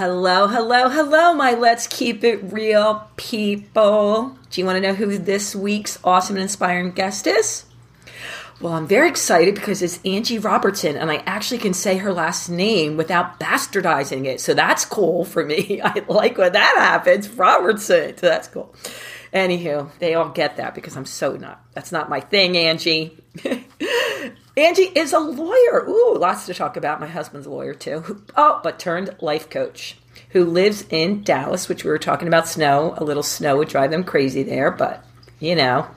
Hello, hello, hello, my Let's Keep It Real people. Do you want to know who this week's awesome and inspiring guest is? Well, I'm very excited because it's Angie Robertson, and I actually can say her last name without bastardizing it. So that's cool for me. I like when that happens. Robertson. So that's cool. Anywho, they all get that because I'm so not. That's not my thing, Angie. Angie is a lawyer. Ooh, lots to talk about. My husband's a lawyer too. Oh, but turned life coach who lives in Dallas, which we were talking about snow. A little snow would drive them crazy there, but you know,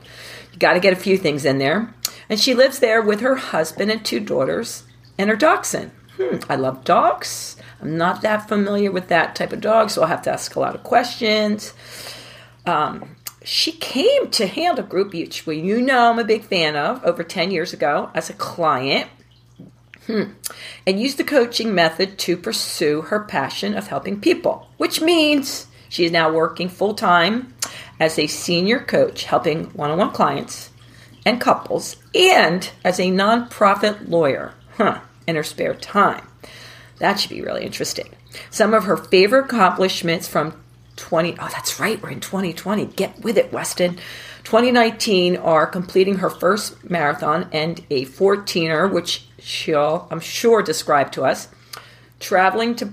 you got to get a few things in there. And she lives there with her husband and two daughters and her dachshund. Hmm, I love dogs. I'm not that familiar with that type of dog, so I'll have to ask a lot of questions. Um, she came to Handel Group, which you know I'm a big fan of, over 10 years ago as a client. Hmm. And used the coaching method to pursue her passion of helping people, which means she is now working full time as a senior coach, helping one on one clients and couples, and as a nonprofit lawyer huh, in her spare time. That should be really interesting. Some of her favorite accomplishments from 20 oh that's right we're in 2020 get with it weston. 2019 are completing her first marathon and a 14er which she'll i'm sure describe to us. Traveling to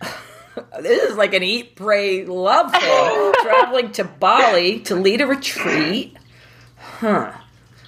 this is like an eat pray love thing. Traveling to bali to lead a retreat. Huh.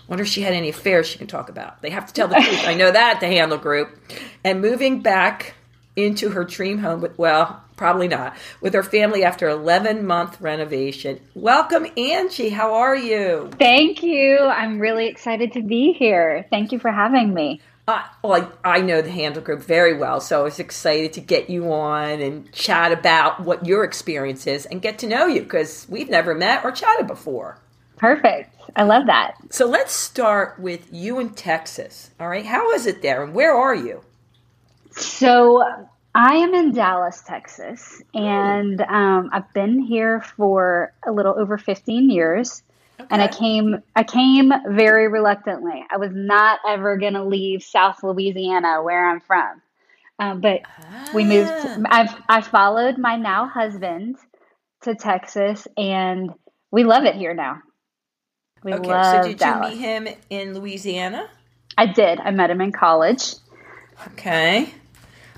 Wonder if she had any affairs she can talk about. They have to tell the truth. I know that at the Handel group. And moving back into her dream home with well probably not with her family after 11 month renovation welcome angie how are you thank you i'm really excited to be here thank you for having me uh, well, I, I know the Handel group very well, so I was excited to get you on and chat about what your experience is and get to know you because we've never met or chatted before. Perfect. I love that. So let's start with you in Texas. All right. How is it there and where are you? So I am in Dallas, Texas, and um, I've been here for a little over 15 years. Okay. And I came, I came very reluctantly. I was not ever going to leave South Louisiana, where I'm from. Um, but ah. we moved. Ah. I've I followed my now husband to Texas, and we love it here now. We okay, love so did Dallas. you meet him in Louisiana? I did. I met him in college. Okay.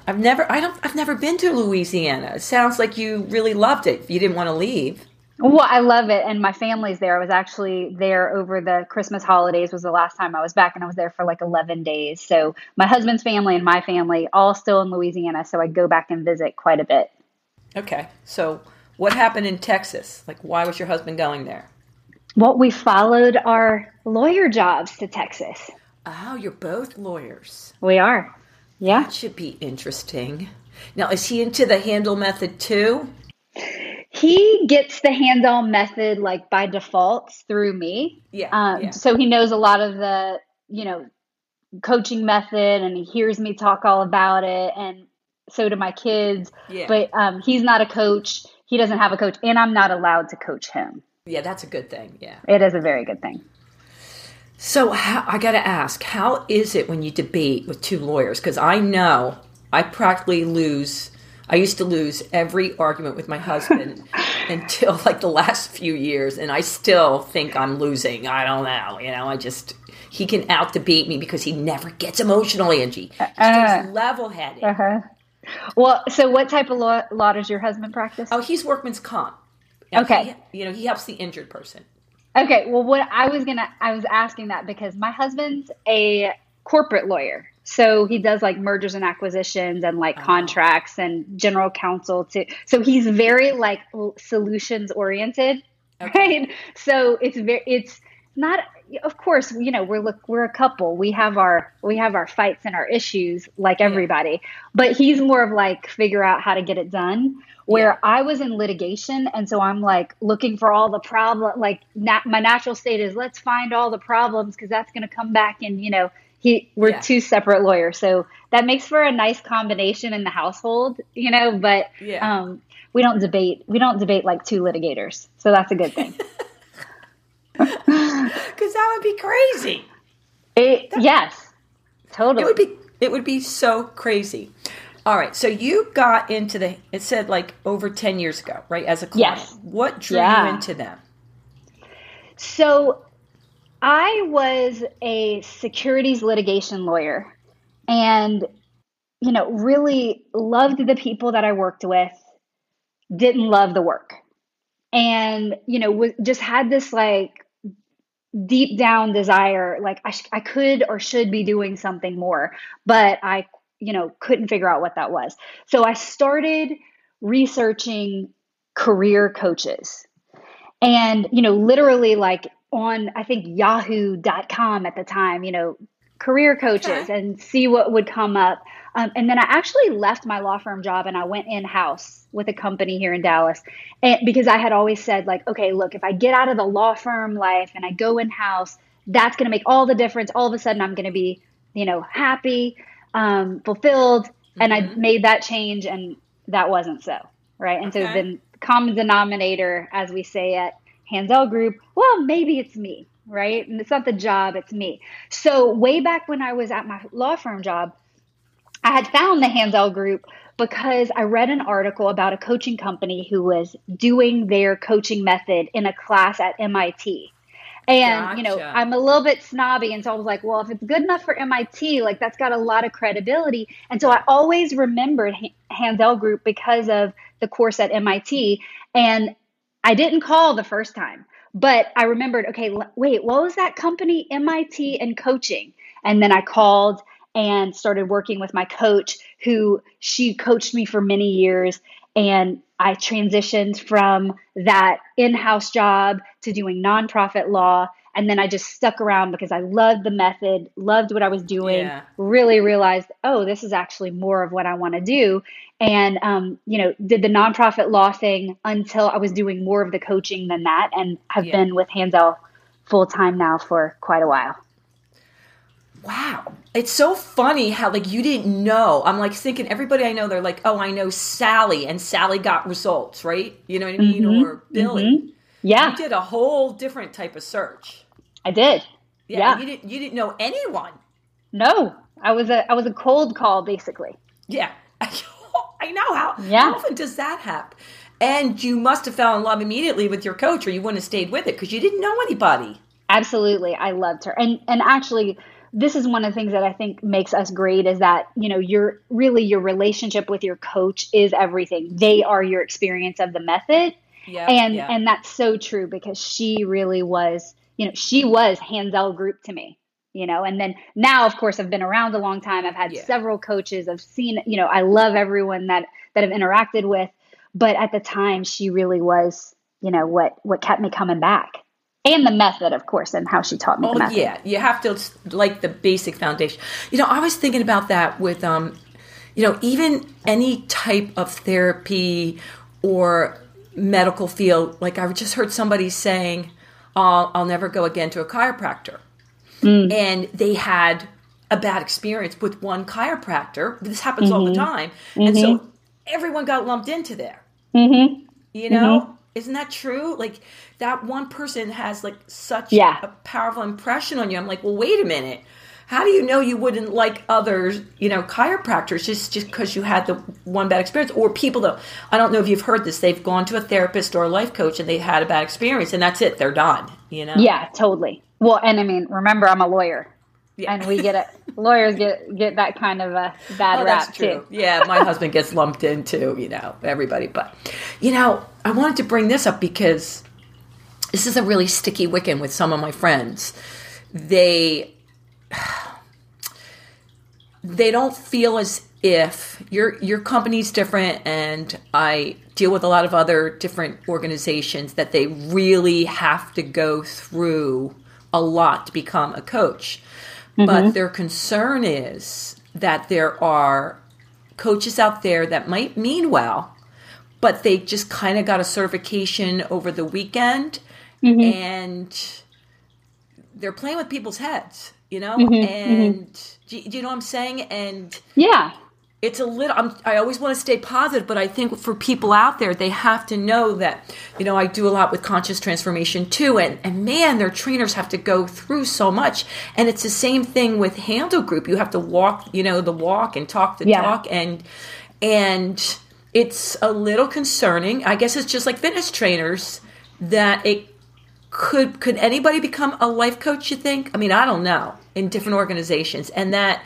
I've never I don't I've never been to Louisiana. It sounds like you really loved it. You didn't want to leave. Well, I love it and my family's there. I was actually there over the Christmas holidays was the last time I was back and I was there for like 11 days. So, my husband's family and my family all still in Louisiana, so I go back and visit quite a bit. Okay. So, what happened in Texas? Like why was your husband going there? Well, we followed our lawyer jobs to Texas. Oh, you're both lawyers. We are. Yeah. That should be interesting. Now, is he into the Handel method too? He gets the Handel method like by default through me. Yeah, um, yeah. So he knows a lot of the, you know, coaching method and he hears me talk all about it. And so do my kids. Yeah. But um, he's not a coach. He doesn't have a coach. And I'm not allowed to coach him. Yeah, that's a good thing. Yeah. It is a very good thing. So how, I got to ask, how is it when you debate with two lawyers? Because I know I practically lose. I used to lose every argument with my husband until like the last few years, and I still think I'm losing. I don't know. You know, I just he can out debate me because he never gets emotional, Angie. He's uh, level headed. Uh-huh. Well, so what type of law, law does your husband practice? Oh, he's workman's comp. okay. He, you know, he helps the injured person. Okay, well, what I was gonna, I was asking that because my husband's a corporate lawyer, so he does like mergers and acquisitions and like oh. contracts and general counsel too. So he's very like solutions oriented, okay. right? So it's very, it's not of course, you know, we're look we're a couple. We have our we have our fights and our issues like everybody. Yeah. But he's more of like figure out how to get it done. Where yeah. I was in litigation, and so I'm like looking for all the problem. Like nat- my natural state is let's find all the problems because that's going to come back and you know he we're yeah. two separate lawyers so that makes for a nice combination in the household you know but yeah. um, we don't debate we don't debate like two litigators so that's a good thing because that would be crazy it, that, yes totally it would be it would be so crazy all right so you got into the it said like over 10 years ago right as a client yes. what drew yeah. you into them so I was a securities litigation lawyer and, you know, really loved the people that I worked with, didn't love the work. And, you know, was, just had this like deep down desire, like I, sh- I could or should be doing something more, but I, you know, couldn't figure out what that was. So I started researching career coaches and you know literally like on I think yahoo.com at the time, you know, career coaches okay. and see what would come up. Um, and then I actually left my law firm job and I went in house with a company here in Dallas and, because I had always said, like, okay, look, if I get out of the law firm life and I go in house, that's going to make all the difference. All of a sudden, I'm going to be, you know, happy, um, fulfilled. Mm-hmm. And I mm-hmm. made that change, and that wasn't so. Right. And okay. so then, common denominator, as we say at Handel Group, well, maybe it's me, right? And it's not the job, it's me. So, way back when I was at my law firm job, I had found the Handel Group because I read an article about a coaching company who was doing their coaching method in a class at MIT. And, gotcha. you know, I'm a little bit snobby. And so I was like, well, if it's good enough for MIT, like that's got a lot of credibility. And so I always remembered Handel Group because of the course at MIT. And I didn't call the first time, but I remembered, okay, wait, what was that company? MIT and coaching. And then I called and started working with my coach who she coached me for many years and I transitioned from that in-house job to doing nonprofit law and then I just stuck around because I loved the method, loved what I was doing, yeah. really realized, oh, this is actually more of what I want to do. And, um, you know, did the nonprofit law thing until I was doing more of the coaching than that and have yeah. been with Handel full time now for quite a while. Wow. It's so funny how like you didn't know. I'm like thinking everybody I know they're like, "Oh, I know Sally and Sally got results," right? You know what I mean? Mm-hmm. Or Billy. Mm-hmm. Yeah. You did a whole different type of search. I did. Yeah, yeah. You didn't you didn't know anyone. No. I was a I was a cold call basically. Yeah. I know how, yeah. how often does that happen? And you must have fell in love immediately with your coach or you wouldn't have stayed with it because you didn't know anybody. Absolutely. I loved her. And and actually this is one of the things that I think makes us great is that, you know, your really your relationship with your coach is everything. They are your experience of the method. Yeah, and yeah. and that's so true because she really was you know, she was Handel Group to me, you know, and then now, of course, I've been around a long time. I've had yeah. several coaches. I've seen, you know, I love everyone that that I've interacted with, but at the time, she really was, you know, what what kept me coming back. And the method, of course, and how she taught me. Oh yeah, you have to like the basic foundation. You know, I was thinking about that with, um, you know, even any type of therapy or medical field. Like I just heard somebody saying, I'll, I'll never go again to a chiropractor. Mm. And they had a bad experience with one chiropractor. This happens mm-hmm. all the mm-hmm. time. Mm-hmm. And so mm-hmm. everyone got lumped into there. Mm-hmm. You know? Mm-hmm. Isn't that true? Like that one person has like such yeah. a powerful impression on you. I'm like, well, wait a minute how do you know you wouldn't like others, you know, chiropractors just just because you had the one bad experience, or people that I don't know if you've heard this, they've gone to a therapist or a life coach and they had a bad experience, and that's it, they're done. You know? Yeah, totally. Well, and I mean, remember, I'm a lawyer. Yeah. And we get it. Lawyers get get that kind of a bad oh, rap too. Yeah, my husband gets lumped into you know everybody, but you know I wanted to bring this up because this is a really sticky wicket with some of my friends. They they don't feel as if your your company's different and I deal with a lot of other different organizations that they really have to go through a lot to become a coach. Mm-hmm. But their concern is that there are coaches out there that might mean well, but they just kind of got a certification over the weekend mm-hmm. and they're playing with people's heads, you know? Mm-hmm. And do, do, you know what I'm saying? And yeah it's a little I'm, i always want to stay positive but i think for people out there they have to know that you know i do a lot with conscious transformation too and, and man their trainers have to go through so much and it's the same thing with Handel group you have to walk you know the walk and talk the yeah. talk and and it's a little concerning i guess it's just like fitness trainers that it could could anybody become a life coach you think i mean i don't know in different organizations and that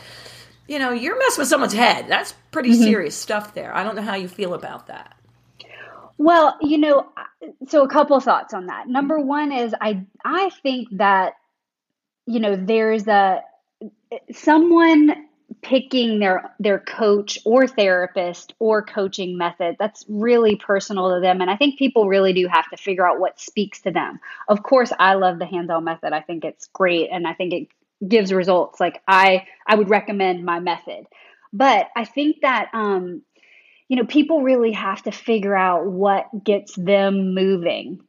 you know, you're messing with someone's head. That's pretty mm-hmm. serious stuff there. I don't know how you feel about that. Well, you know, so a couple thoughts on that. Number one is I I think that you know there's a someone picking their their coach or therapist or coaching method that's really personal to them and i think people really do have to figure out what speaks to them of course i love the Handel method i think it's great and i think it gives results like i i would recommend my method. But i think that um you know people really have to figure out what gets them moving.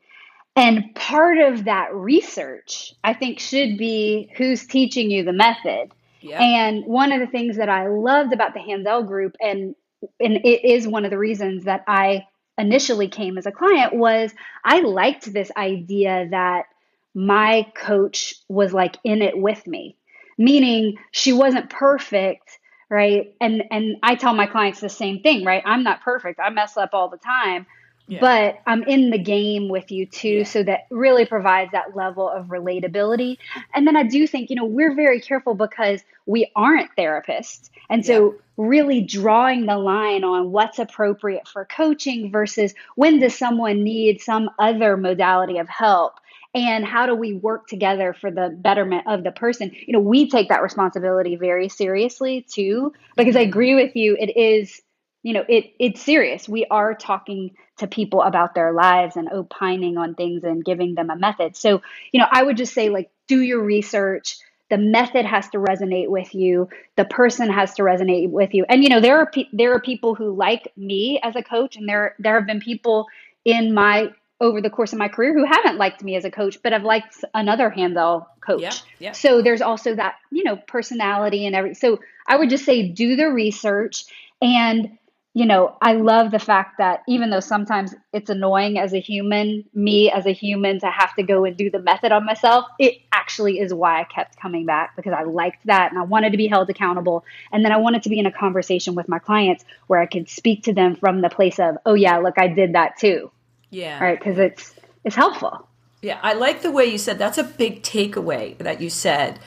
And part of that research i think should be who's teaching you the method. Yeah. and one of the things that i loved about the Handel group and and it is one of the reasons that i initially came as a client was i liked this idea that my coach was like in it with me, meaning she wasn't perfect, right? And and I tell my clients the same thing, right? I'm not perfect. I mess up all the time. Yeah. But I'm in the game with you too, yeah. so that really provides that level of relatability. And then I do think, you know, we're very careful because we aren't therapists. And so, yeah. really drawing the line on what's appropriate for coaching versus when does someone need some other modality of help and how do we work together for the betterment of the person? You know we take that responsibility very seriously too. Because i mm-hmm. agree with you it is you know it it's serious. We are talking to people about their lives and opining on things and giving them a method. So you know i would just say like do your research. The method has to resonate with you. The person has to resonate with you. And you know there are pe- there are people who like me as a coach and there there have been people in my over the course of my career who haven't liked me as a coach, but I've liked another Handel coach. Yeah, yeah. So there's also that, you know, personality and every. So I would just say do the research. And, you know, I love the fact that even though sometimes it's annoying as a human, me as a human to have to go and do the method on myself, it actually is why I kept coming back because I liked that and I wanted to be held accountable. And then I wanted to be in a conversation with my clients where I could speak to them from the place of, oh, yeah, look, I did that too yeah. Right. Because it's it's helpful. Yeah, I like the way you said. That's a big takeaway that you said.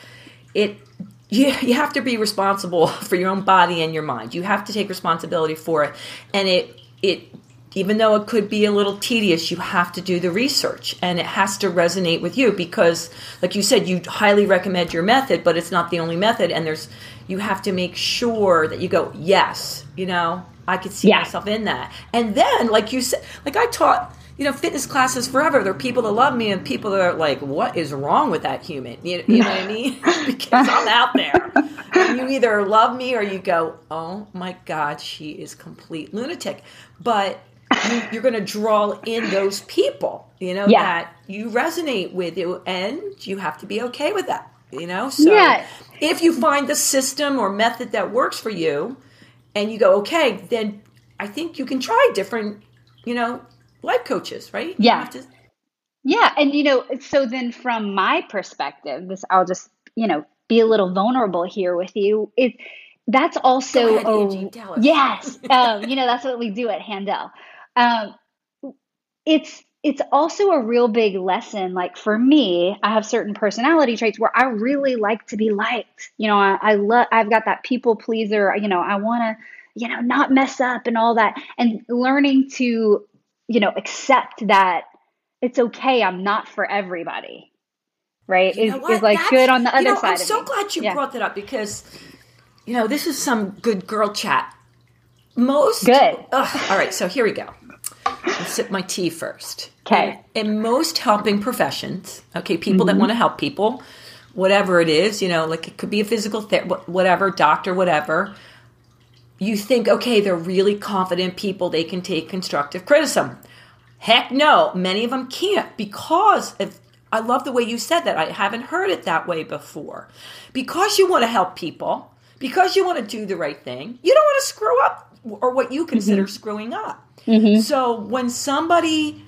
It you, you have to be responsible for your own body and your mind. You have to take responsibility for it, and it it even though it could be a little tedious, you have to do the research and it has to resonate with you because, like you said, you highly recommend your method, but it's not the only method. And there's, you have to make sure that you go, yes, you know, I could see yeah. myself in that. And then, like you said, like I taught, you know, fitness classes forever. There are people that love me and people that are like, what is wrong with that human? You, you know what I mean? because I'm out there. And you either love me or you go, oh my God, she is complete lunatic. But you, are going to draw in those people, you know, yeah. that you resonate with you, and you have to be okay with that, you know? So yeah. if you find the system or method that works for you, and you go, okay, then I think you can try different, you know, life coaches, right? Yeah. To- yeah. And, you know, so then from my perspective, this, I'll just, you know, be a little vulnerable here with you. It, that's also, ahead, Angie, yes. um, you know, that's what we do at Handel. Um, it's, it's also a real big lesson. Like for me, I have certain personality traits where I really like to be liked. You know, I, I love, I've got that people pleaser, you know, I want to, you know, not mess up and all that. And learning to, you know, accept that it's okay. I'm not for everybody. Right. You is, is like That's, good on the other you know, side. I'm so me. glad you yeah. brought that up because, you know, this is some good girl chat. Most good. Ugh, all right. So here we go and sip my tea first. Okay. In, most helping professions, okay, people that mm-hmm. want to help people, whatever it is, you know, like it could be a physical therapist, whatever, doctor, whatever. You think, okay, they're really confident people, they can take constructive criticism. Heck no, many of them can't because of, I love the way you said that. I haven't heard it that way before. Because you want to help people, because you want to do the right thing, you don't want to screw up or what you consider mm-hmm. screwing up. Mm-hmm. So when somebody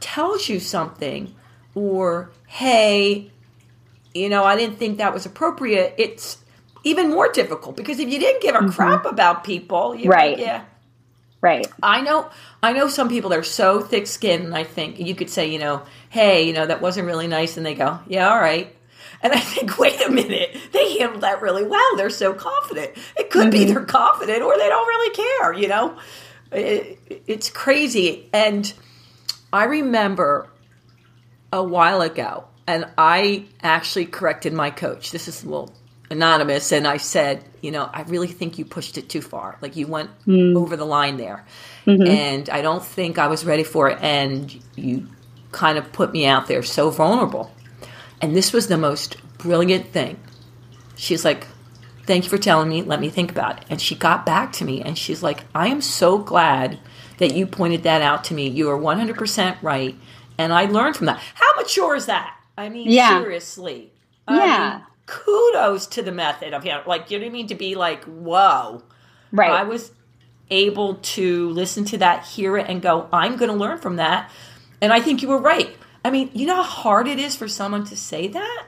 tells you something or hey, you know, I didn't think that was appropriate, it's even more difficult because if you didn't give a mm-hmm. crap about people, Right. like, yeah, Right. I know I know some people that are so thick skinned and I think you could say, you know, hey, you know, that wasn't really nice and they go, Yeah, all right. And I think, wait a minute, they handled that really well. They're so confident. It could be mm-hmm. they're confident or they don't really care, you know? It, it's crazy. And I remember a while ago, and I actually corrected my coach. This is a little anonymous, and I said, you know, I really think you pushed it too far. Like you went mm. over the line there, mm-hmm. and I don't think I was ready for it. And you kind of put me out there so vulnerable. And this was the most brilliant thing. She's like, Thank you for telling me. Let me think about it. And she got back to me and she's like, I am so glad that you pointed that out to me. You are 100% right. And I learned from that. How mature is that? I mean, Yeah. seriously. Yeah. mean, kudos to the method of, you know, like, you know what I mean? To be like, whoa. Right. I was able to listen to that, hear it, and go, I'm going to learn from that. And I think you were right. I mean, you know how hard it is for someone to say that?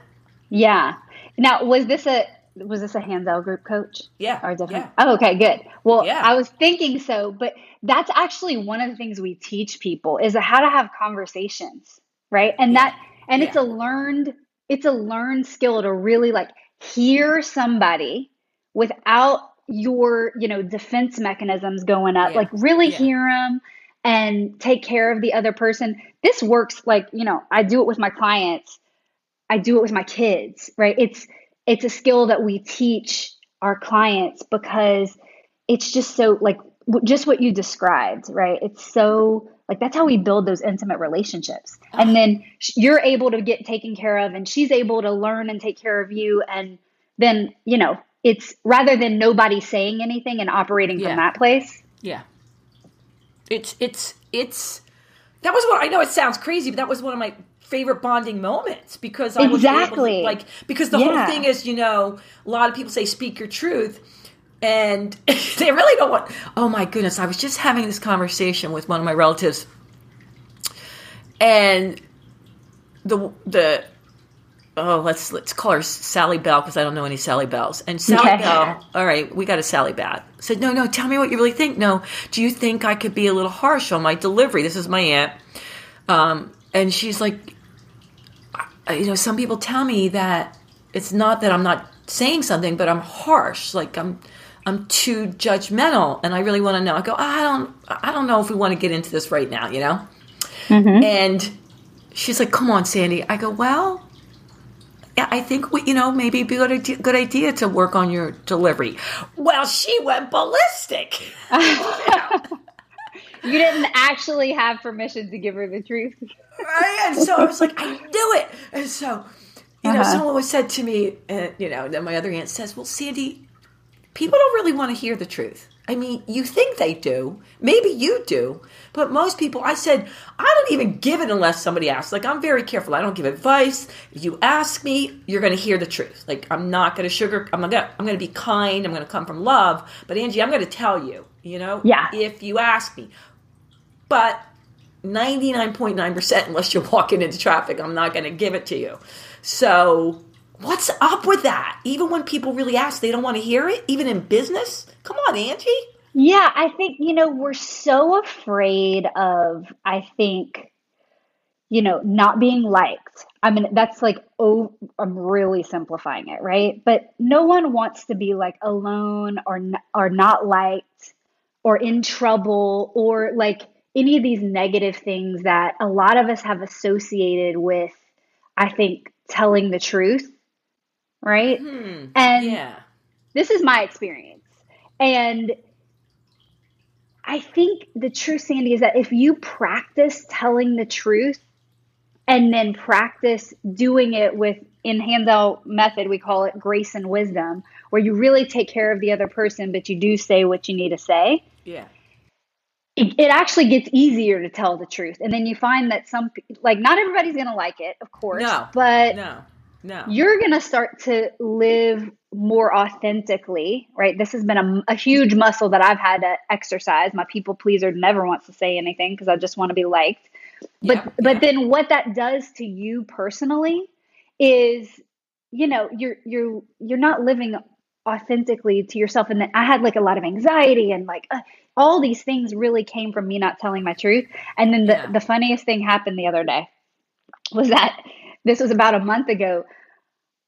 Yeah. Now, was this a was this a Handel group coach? Yeah, Or different? yeah. Oh, okay, good. Well, Yeah. I was thinking so, but that's actually one of the things we teach people is how to have conversations, right? And that and it's a learned it's a learned skill to really like hear somebody without your, you know, defense mechanisms going up. Yeah. Like really Yeah. hear them and take care of the other person. This works like, you know, I do it with my clients. I do it with my kids, right? It's it's a skill that we teach our clients because it's just so like just what you described, right? It's so like that's how we build those intimate relationships. And then you're able to get taken care of and she's able to learn and take care of you and then, you know, it's rather than nobody saying anything and operating Yeah. from that place. Yeah. It's it's it's that was what I know it sounds crazy, but that was one of my favorite bonding moments because I was able to, Exactly. like because the Yeah. whole thing is, you know, a lot of people say speak your truth and they really don't want oh my goodness, I was just having this conversation with one of my relatives and the the oh let's let's call her Sally Bell because I don't know any Sally Bells. And Sally Okay. Bell, all right, we got a Sally Bell. Said no, no, tell me what you really think. No, do you think I could be a little harsh on my delivery? This is my aunt, um, and she's like, you know, some people tell me that it's not that I'm not saying something, but I'm harsh. Like I'm. I'm too judgmental, and I really want to know. I go, I don't, I don't know if we want to get into this right now, you know. And she's like, "Come on, Sandy." I go, "Well, I think we, you know, maybe it'd be a good idea, good idea to work on your delivery." Well, she went ballistic. You didn't actually have permission to give her the truth. Right? And so I was like, I knew it. And so, you know, Uh-huh. someone was said to me, uh, you know, then my other aunt says, Well, Sandy, people don't really want to hear the truth. I mean, you think they do. Maybe you do. But most people, I said, I don't even give it unless somebody asks. Like, I'm very careful. I don't give advice. If you ask me, you're going to hear the truth. Like, I'm not going to sugar, I'm going to, I'm going to be kind. I'm going to come from love. But Angie, I'm going to tell you, you know, Yeah. if you ask me. But 99.9% unless you're walking into traffic i'm not going to give it to you so what's up with that? Even when people really ask they don't want to hear it? Even in business? Come on angie. Yeah, I think, you know, we're so afraid of, I think, you know, not being liked. I mean, that's like, oh, I'm really simplifying it, right? But no one wants to be like alone or, or not liked or in trouble or like any of these negative things that a lot of us have associated with, I think, telling the truth, right? Mm-hmm. And yeah this is my experience and I think the truth, Sandy, is that if you practice telling the truth and then practice doing it with in Handel method, we call it grace and wisdom, where you really take care of the other person, but you do say what you need to say. Yeah. It, it actually gets easier to tell the truth. And then you find that some, like, not everybody's going to like it, of course. No. But No. No. you're going to start to live more authentically, right? This has been a, a huge muscle that I've had to exercise. My people pleaser never wants to say anything because I just want to be liked. But Yeah, but yeah. then what that does to you personally is, you know, you're you're you're not living authentically to yourself. And then I had like a lot of anxiety and like uh, all these things really came from me not telling my truth. And then the Yeah. the funniest thing happened the other day was that this was about a month ago.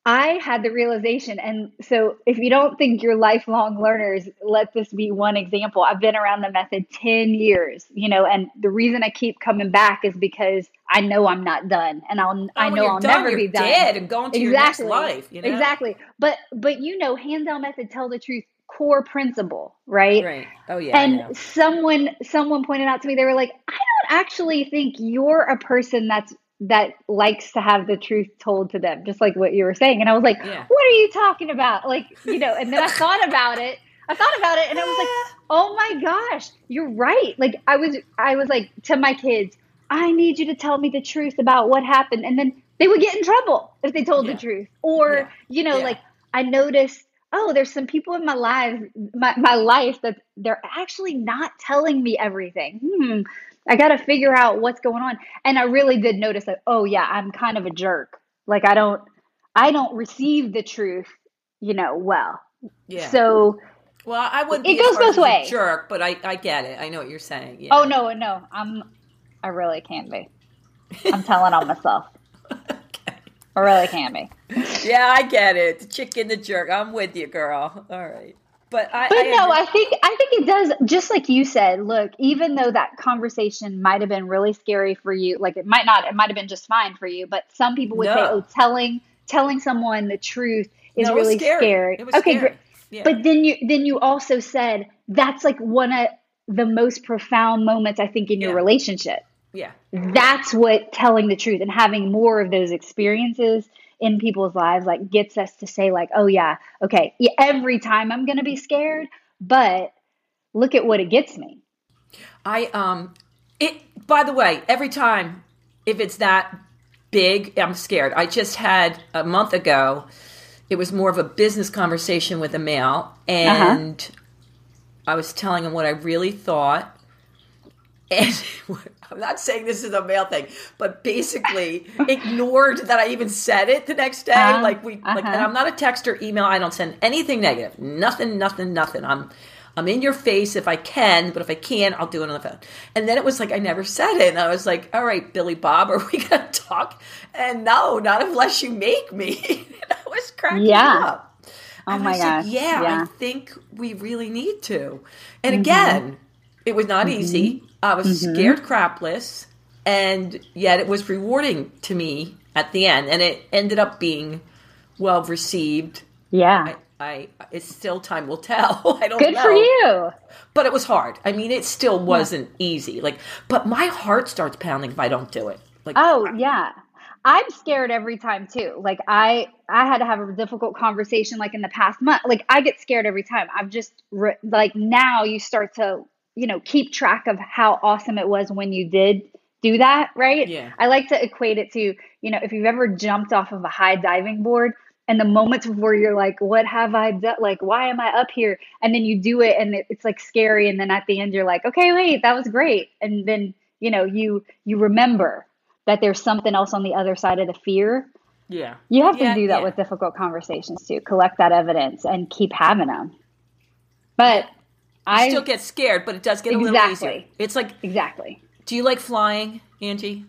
I had the realization. And so, if you don't think you're lifelong learners, let this be one example. I've been around the method 10 years, you know, and the reason I keep coming back is because I know I'm not done and I'll, I Oh, when know I'll done, never you're be done. dead and going to your next life. You know? Exactly. But, but, you know, Handel method, tell the truth, core principle, right? Right. Oh yeah. And someone someone pointed out to me they were like i don't actually think you're a person that's that likes to have the truth told to them just like what you were saying. And i was like Yeah. what are you talking about? Like you know and then i thought about it. I thought about it and i was like oh my gosh you're right. Like i was i was like to my kids i need you to tell me the truth about what happened. And then they would get in trouble if they told Yeah. the truth. Or Yeah. you know like i noticed oh there's some people in my life my, my life that they're actually not telling me everything. Hmm i gotta figure out what's going on and i really did notice that oh yeah i'm kind of a jerk like i don't i don't receive the truth you know well yeah. so well, I wouldn't. It be goes both ways. Jerk, but I, I get it. I know what you're saying. Yeah. oh no no i'm i really can be i'm telling on myself okay. i really can be Yeah, I get it. The chicken, the jerk. I'm with you, girl. All right. But I. But I no, I think I think it does. Just like you said, look, even though that conversation might have been really scary for you, like it might not, it might have been just fine for you. But some people would say, "Oh, telling telling someone the truth is No, really scary. scary." It was okay, scary. great. Yeah. But then you then you also said that's like one of the most profound moments I think in your relationship. yeah. That's what telling the truth and having more of those experiences in people's lives like gets us to say like, "Oh yeah, okay, every time I'm going to be scared, but look at what it gets me." I um it by the way, every time if it's that big, I'm scared. I just had a month ago, it was more of a business conversation with a male and I was telling him what I really thought. And I'm not saying this is a male thing, but basically ignored that I even said it the next day. Uh, like we like and uh-huh. I'm not a text or email, I don't send anything negative. Nothing, nothing, nothing. I'm I'm in your face if I can, but if I can't, I'll do it on the phone. And then it was like I never said it. And I was like, all right, Billy Bob, are we gonna talk? And no, not unless you make me. I was cracking Yeah. up. Oh And I my was gosh. like, yeah, Yeah. I think we really need to. And Mm-hmm. again, it was not easy. I was mm-hmm. scared crapless, and yet it was rewarding to me at the end, and it ended up being well received. Yeah. I, I it's still time will tell. I don't Good know. for you. But it was hard. I mean, it still wasn't easy. Like, but my heart starts pounding if I don't do it. Like, Oh, yeah. I'm scared every time too. Like I I had to have a difficult conversation like in the past month. Like I get scared every time. I've just re- like now you start to, you know, keep track of how awesome it was when you did do that, right? Yeah. I like to equate it to, you know, if you've ever jumped off of a high diving board and the moments before you're like, what have I done? Like, why am I up here? And then you do it and it, it's like scary. And then at the end, you're like, okay, wait, that was great. And then, you know, you, you remember that there's something else on the other side of the fear. yeah. You have Yeah, to do that yeah. with difficult conversations too, collect that evidence and keep having them. But I still get scared, but it does get a little easier. Exactly. It's like, exactly. do you like flying, Angie?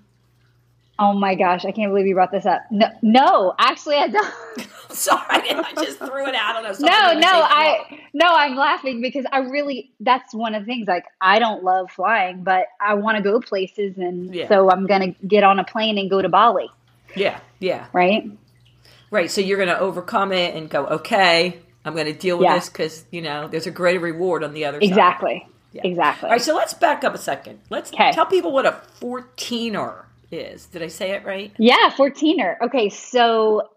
Oh my gosh, I can't believe you brought this up. No, no, actually, I don't. Sorry, I just threw it out. Know. something no, no, I no, I'm laughing because I really that's one of the things. Like, I don't love flying, but I want to go places, and Yeah. so I'm gonna get on a plane and go to Bali, Yeah, yeah, right? right. So you're going to overcome it and go, okay, I'm going to deal with Yeah. this because you know there's a greater reward on the other side. Exactly, Yeah. Exactly. All right, so let's back up a second. Let's 'Kay. tell people what a 14er is. Did I say it right? Yeah, 14er. Okay, so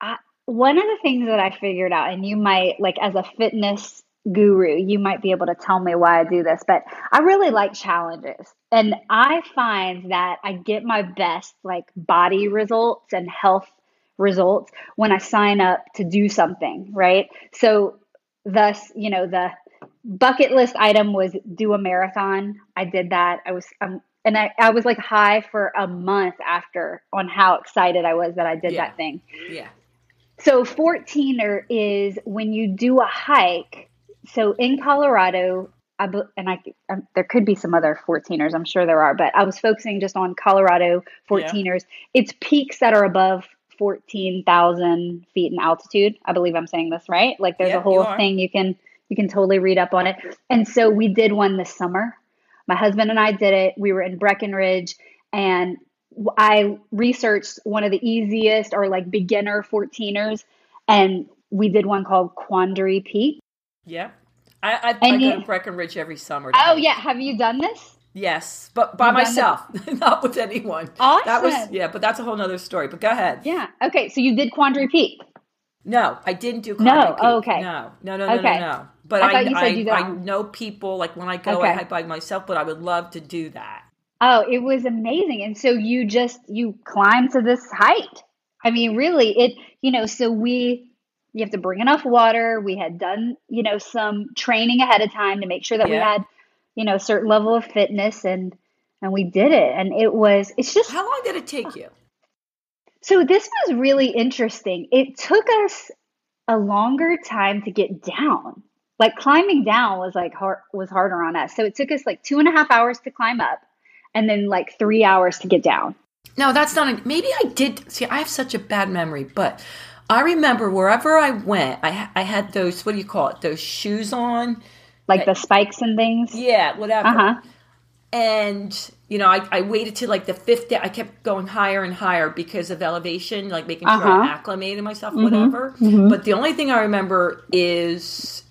I, one of the things that I figured out, and you might, like, as a fitness guru, you might be able to tell me why I do this, but I really like challenges. And I find that I get my best, like, body results and health results when I sign up to do something, right? So, thus, you know, the bucket list item was do a marathon. I did that. I was, um, and I, I was like high for a month after on how excited I was that I did Yeah. that thing. Yeah. So 14er is when you do a hike. So in Colorado, I, and I, um, there could be some other 14ers, I'm sure there are, but I was focusing just on Colorado 14ers. It's peaks that are above 14,000 feet in altitude. I believe I'm saying this right. Like there's Yeah, a whole are. thing you can you can totally read up on it. And so we did one this summer. My husband and I did it. We were in Breckenridge and I researched one of the easiest or like beginner 14ers and we did one called Quandary Peak. Yeah. I, I, I go you- to Breckenridge every summer. Oh hike. yeah, have you done this? Yes, but by myself, not with anyone. That was yeah, but that's a whole nother story. But go ahead. Yeah. Okay, so you did Quandary Peak. No, I didn't do. No, Peak. oh, okay. No, no, no, no, Okay. no, no. But I I, thought you said I, I know people like when I go, Okay. I hike by myself. But I would love to do that. Oh, it was amazing. And so you just you climb to this height. I mean, really, it you know, so we you have to bring enough water. We had done, you know, some training ahead of time to make sure that we had, you know, a certain level of fitness and and we did it. And it was it's just How long did it take you? so this was really interesting. It took us a longer time to get down. Like climbing down was like hard was harder on us. So it took us like two and a half hours to climb up and then like three hours to get down. No, that's not. A, maybe I did. See, I have such a bad memory, but I remember wherever I went, I I had those. What do you call it? Those shoes on. Like the spikes and things. Yeah, whatever. Uh-huh. And you know, I, I waited till like the fifth day. I kept going higher and higher because of elevation, like making sure I Uh-huh. acclimated myself, whatever. But the only thing I remember is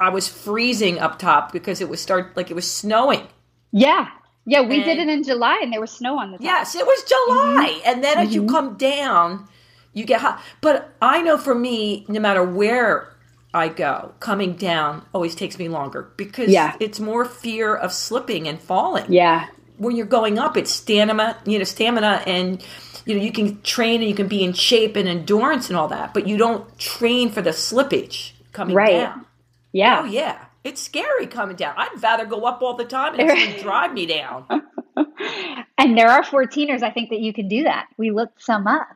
I was freezing up top because it was start like it was snowing. Yeah. Yeah, we did it in July and there was snow on the top. Yes, it was July. And then as you come down, you get hot. But I know for me, no matter where I go, coming down always takes me longer because Yeah. it's more fear of slipping and falling. Yeah. When you're going up, it's stamina, you know, stamina and you know, you can train and you can be in shape and endurance and all that, but you don't train for the slippage coming Right. down. Yeah. Oh yeah. It's scary coming down. I'd rather go up all the time and it's drive me down. And there are 14ers, I think, that you can do that. We looked some up.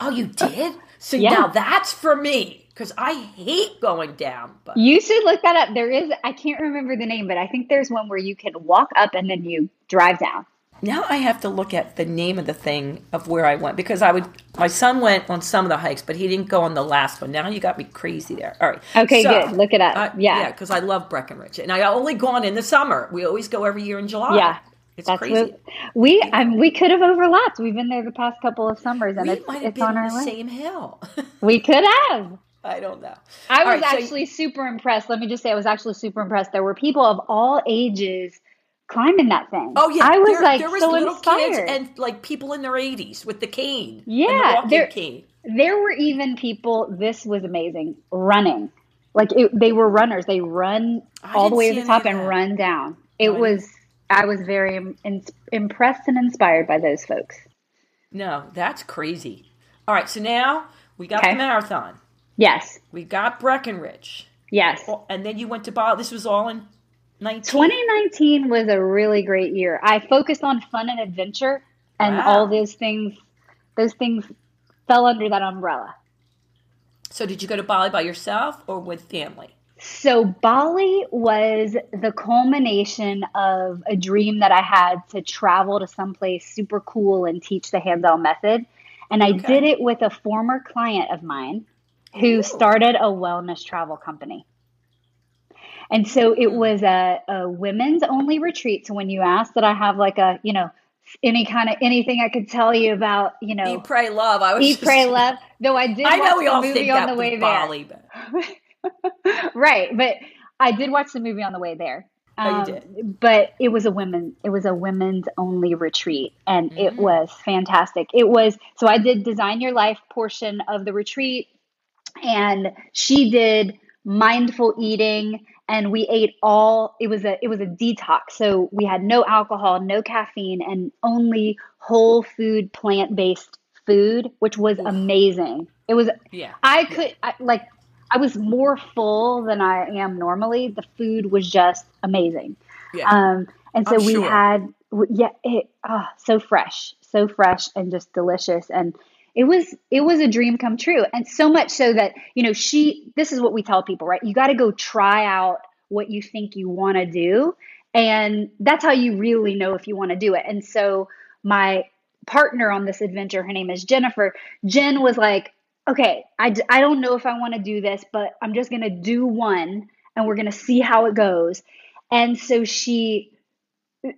Oh, you did? So Yeah. now that's for me because I hate going down. But You should look that up. There is, I can't remember the name, but I think there's one where you can walk up and then you drive down. now I have to look at the name of the thing of where I went because I would. My son went on some of the hikes, but he didn't go on the last one. Now you got me crazy there. All right. Okay, So, good. Look it up. uh, yeah. yeah, because I love Breckenridge, and I only gone in the summer. We always go every year in July. Yeah. it's That's crazy. what we I mean, we could have overlapped. We've been there the past couple of summers and we it's, might have it's been on on our the list. same hill. We could have. I don't know. I was right, so- actually super impressed. Let me just say, I was actually super impressed. There were people of all ages climbing that thing. Oh yeah, I was there, like there was so little inspired. kids and like people in their eighties with the cane. and the Yeah, walking there- cane. there were even people. This was amazing. Running, like it, they were runners. They run I all the way to the top and run down. It No, was. I was very in, impressed and inspired by those folks. No, that's crazy. All right, so now we got Okay. the marathon. Yes, We got Breckenridge. yes. Oh, And then you went to Bali. This was all in 19. 2019 was a really great year. I focused on fun and adventure, and Wow. all those things. Those things fell under that umbrella. So did you go to Bali by yourself or with family? So Bali was the culmination of a dream that I had to travel to someplace super cool and teach the Handel method. And I Okay. did it with a former client of mine who started a wellness travel company. And so it Hmm. was a, a women's only retreat. So when you asked that I have like a, you know, any kind of anything I could tell you about, you know, Eat, pray, love. I was eat, just- pray, love. Though I did I know we the all movie think on the way there. Bali, but right, but I did watch the movie on the way there. Oh, you Um, did. but it was a women it was a women's only retreat and Mm. it was fantastic it was so i did design your life portion of the retreat and she did mindful eating and we ate all it was a it was a detox. So we had no alcohol no caffeine and only whole food plant-based food which was amazing. It was Yeah. i could I, like i was more full than i am normally. The food was just amazing. Yeah. um and so I'm we sure. had yeah it oh, so fresh so fresh and just delicious. And it was it was a dream come true. And so much so that you know she this is what we tell people right? You got to go try out what you think you want to do. And that's how you really know if you want to do it. And so my partner on this adventure her name is jennifer. Jen was like okay i, d- I don't know if i want to do this but i'm just going to do one and we're going to see how it goes. And so she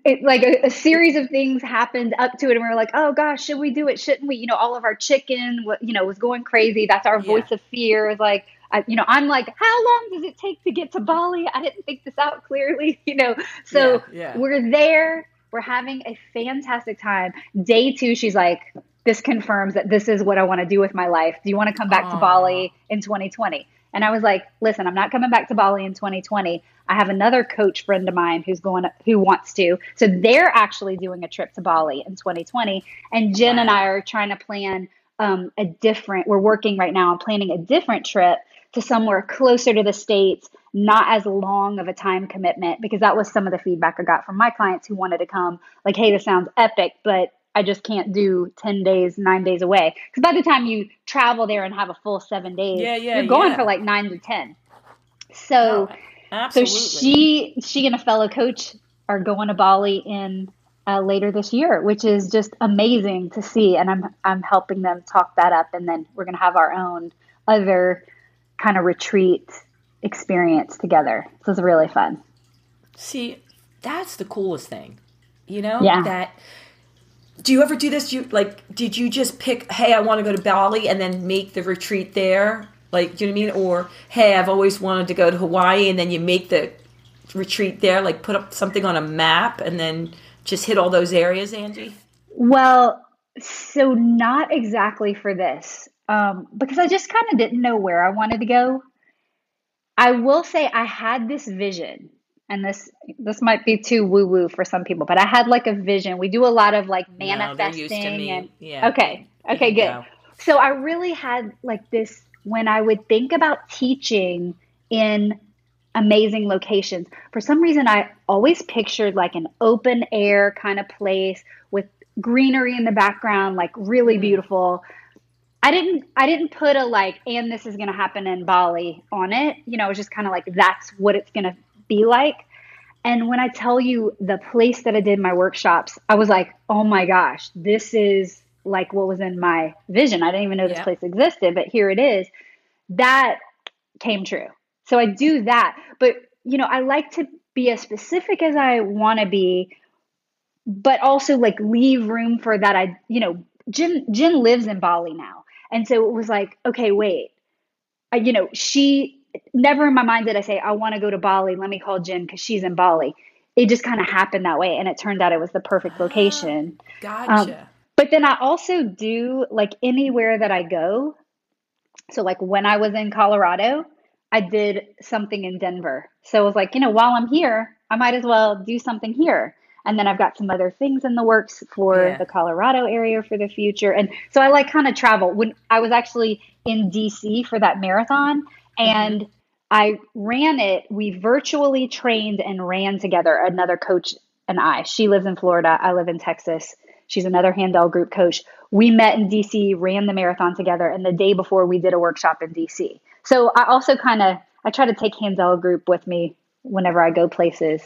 it, like a, a series of things happened up to it and we were like oh gosh should we do it? Shouldn't we? You know all of our chicken you know was going crazy. That's our Yeah. voice of fear. Is like I, you know i'm like how long does it take to get to bali? I didn't think this out clearly you know. So Yeah, yeah. we're there. We're having a fantastic time. Day two she's like this confirms that this is what i want to do with my life. Do you want to come back to bali in 2020 and i was like listen i'm not coming back to bali in 2020 I have another coach friend of mine who's going who wants to. So they're actually doing a trip to Bali in 2020, and Jen and I are trying to plan um, a different. We're working right now on planning a different trip to somewhere closer to the states, not as long of a time commitment, because that was some of the feedback I got from my clients who wanted to come. Like, hey, this sounds epic, but I just can't do 10 days, nine days away. Because by the time you travel there and have a full seven days, Yeah, yeah, you're going yeah. for like nine to 10. So, so she she and a fellow coach are going to Bali in uh, later this year, which is just amazing to see. And I'm I'm helping them talk that up, and then we're gonna have our own other kind of retreat experience together. So it's really fun. See, that's the coolest thing. You know? Yeah. That do you ever do this? Do you like did you just pick, hey, I want to go to Bali and then make the retreat there? Like, do you know what I mean? Or hey, I've always wanted to go to Hawaii and then you make the retreat there, like put up something on a map and then just hit all those areas, Angie? Well, so not exactly for this, um, because I just kind of didn't know where I wanted to go. I will say I had this vision, and this this might be too woo woo for some people, but I had like a vision. We do a lot of like No, manifesting me. and Yeah. okay, okay, good. go. So I really had like this when I would think about teaching in amazing locations. For some reason, I always pictured like an open air kind of place with greenery in the background, like really beautiful. I didn't I didn't put a like and this is going to happen in Bali on it. You know, it was just kind of like that's what it's going to be like. And when I tell you the place that I did my workshops, I was like, "Oh my gosh, this is like what was in my vision. I didn't even know this Yeah. place existed, but here it is." That came true. So I do that. But, you know, I like to be as specific as I want to be, but also like leave room for that. I, you know, Jen, Jen lives in Bali now. And so it was like, okay, wait, I, you know, she never in my mind did I say, I want to go to Bali. Let me call Jen because she's in Bali. It just kind of happened that way. And it turned out it was the perfect location. Gotcha. Um, but then I also do like anywhere that I go. So, like when I was in Colorado, I did something in Denver. So, it was like, you know, while I'm here, I might as well do something here. And then I've got some other things in the works for Yeah. the Colorado area for the future. And so I like kind of travel. When I was actually in DC for that marathon Mm-hmm. and I ran it, we virtually trained and ran together, another coach and I. She lives in Florida, I live in Texas. She's another Handel group coach. We met in DC, ran the marathon together, and the day before we did a workshop in DC. So I also kind of I try to take Handel group with me whenever I go places,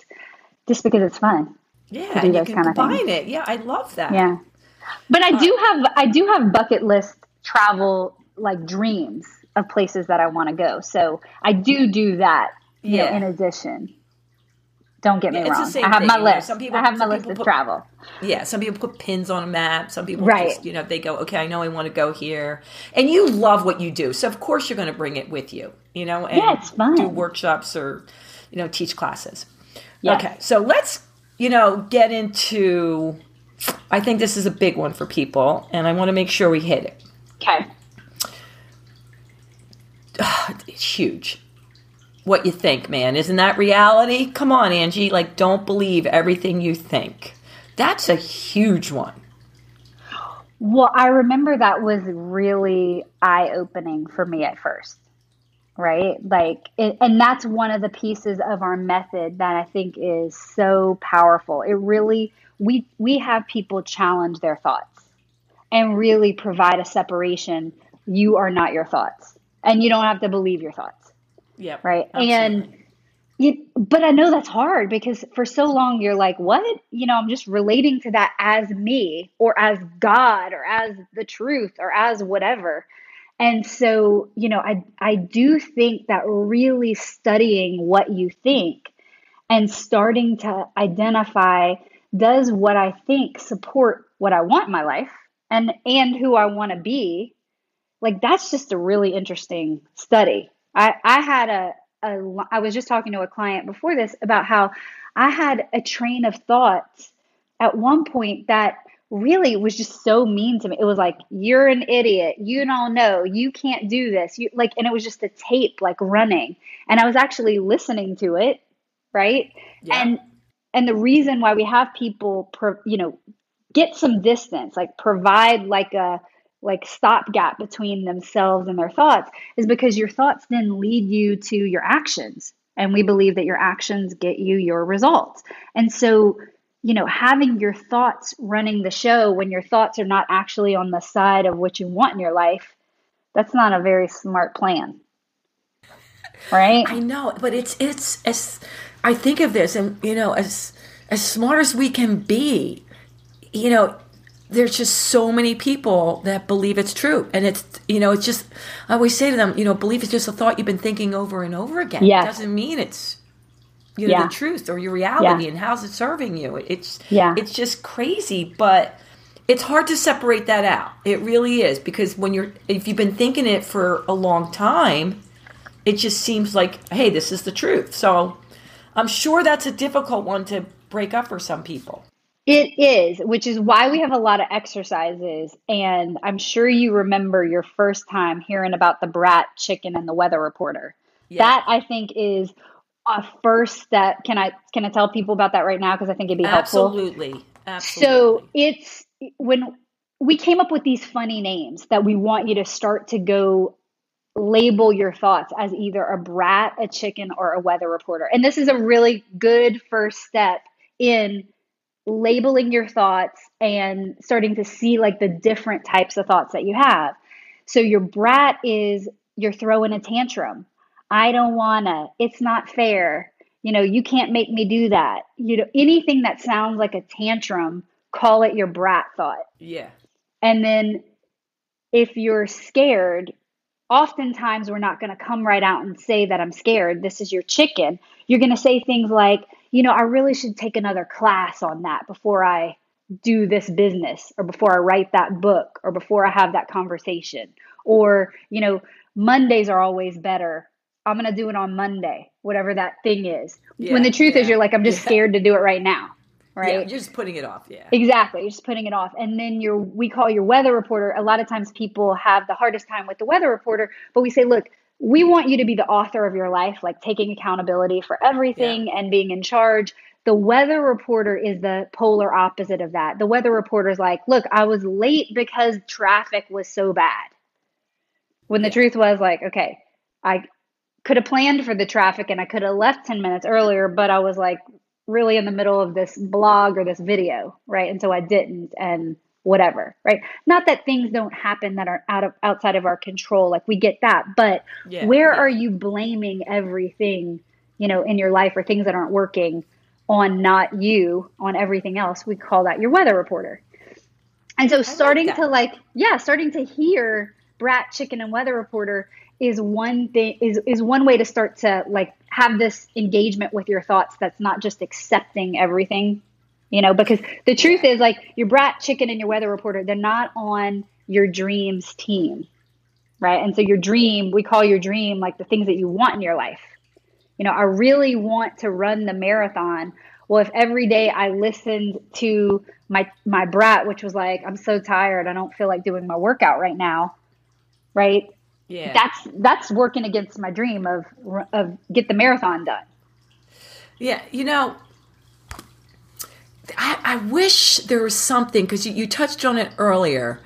just because it's fun. yeah, you can combine it. Yeah, I love that. Yeah, but I do have I do have bucket list travel like dreams of places that I want to go. So I do do that. You Yeah. know, in addition. Don't get me it's wrong. I have thing, my you know, list. some people- I have my list people of travel. Yeah, some people put pins on a map. Some people Right. just, you know, they go, okay, I know I want to go here. And you love what you do. So, of course, you're going to bring it with you, you know, and Yeah, it's fun. do workshops or, you know, teach classes. Yes. Okay, so let's, you know, get into. I think this is a big one for people, and I want to make sure we hit it. Okay. It's huge. What you think, man. Isn't that reality? Come on, Angie. Like, don't believe everything you think. That's a huge one. Well, I remember that was really eye opening for me at first, right? Like, it, and that's one of the pieces of our method that I think is so powerful. It really, we, we have people challenge their thoughts and really provide a separation. You are not your thoughts, and you don't have to believe your thoughts, Yeah. right? And you, but I know that's hard because for so long you're like, what? You know, I'm just relating to that as me or as God or as the truth or as whatever. And so, you know, I I do think that really studying what you think and starting to identify does what I think support what I want in my life and and who I want to be. Like that's just a really interesting study. I I had a a, I was just talking to a client before this about how I had a train of thoughts at one point that really was just so mean to me. It was like, you're an idiot. You don't know. You can't do this. You like, and it was just a tape like running. And I was actually listening to it. Right. Yeah. And, and the reason why we have people, pro, you know, get some distance, like provide like a, like stopgap between themselves and their thoughts is because your thoughts then lead you to your actions. And we believe that your actions get you your results. And so you know having your thoughts running the show when your thoughts are not actually on the side of what you want in your life that's not a very smart plan. Right? I know, but it's it's as I think of this, and you know, as as smart as we can be, you know, there's just so many people that believe it's true, and it's you know, it's just I always say to them, you know, belief is just a thought you've been thinking over and over again. Yes. It doesn't mean it's you know Yeah. the truth or your reality, Yeah. and how's it serving you. It's Yeah. it's just crazy, but. It's hard to separate that out. It really is because when you're if you've been thinking it for a long time, it just seems like, hey, this is the truth. So I'm sure that's a difficult one to break up for some people. It is, which is why we have a lot of exercises. And I'm sure you remember your first time hearing about the brat chicken and the weather reporter. Yeah. That I think is a first step. Can I can I tell people about that right now? Because I think it'd be helpful. Absolutely. Absolutely. So it's when we came up with these funny names that we want you to start to go label your thoughts as either a brat, a chicken, or a weather reporter. And this is a really good first step in labeling your thoughts and starting to see like the different types of thoughts that you have. So your brat is you're throwing a tantrum. I don't wanna. It's not fair. You know, you can't make me do that. You know, anything that sounds like a tantrum, call it your brat thought. yeah. And then if you're scared, oftentimes we're not going to come right out and say that I'm scared. This is your chicken. You're going to say things like, you know, I really should take another class on that before I do this business or before I write that book or before I have that conversation. Or, you know, Mondays are always better. I'm going to do it on Monday, whatever that thing is. Yeah, when the truth yeah, is, you're like, I'm just yeah. scared to do it right now. Right. Yeah, you're just putting it off. Yeah. Exactly. You're just putting it off. And then your we call your weather reporter. A lot of times people have the hardest time with the weather reporter, but we say, look, we want you to be the author of your life, like taking accountability for everything and being in charge. The weather reporter is the polar opposite of that. The weather reporter is like, look, I was late because traffic was so bad. When the truth was like, okay, I could have planned for the traffic and I could have left 10 minutes earlier, but I was like really in the middle of this blog or this video, right? And so I didn't and whatever, right? Not that things don't happen that are out of outside of our control, like we get that, but Yeah, where yeah. are you blaming everything, you know, in your life or things that aren't working on not you, on everything else? We call that your weather reporter. And so starting that. to like, yeah, starting to hear brat chicken and weather reporter is one thing is is one way to start to like have this engagement with your thoughts that's not just accepting everything you know because the truth is like your brat chicken and your weather reporter they're not on your dreams team right and so your dream we call your dream like the things that you want in your life You know, I really want to run the marathon. Well, if every day I listened to my my brat, which was like, I'm so tired, I don't feel like doing my workout right now, right? Yeah. That's that's working against my dream of of get the marathon done. Yeah, you know, I, I wish there was something because you, you touched on it earlier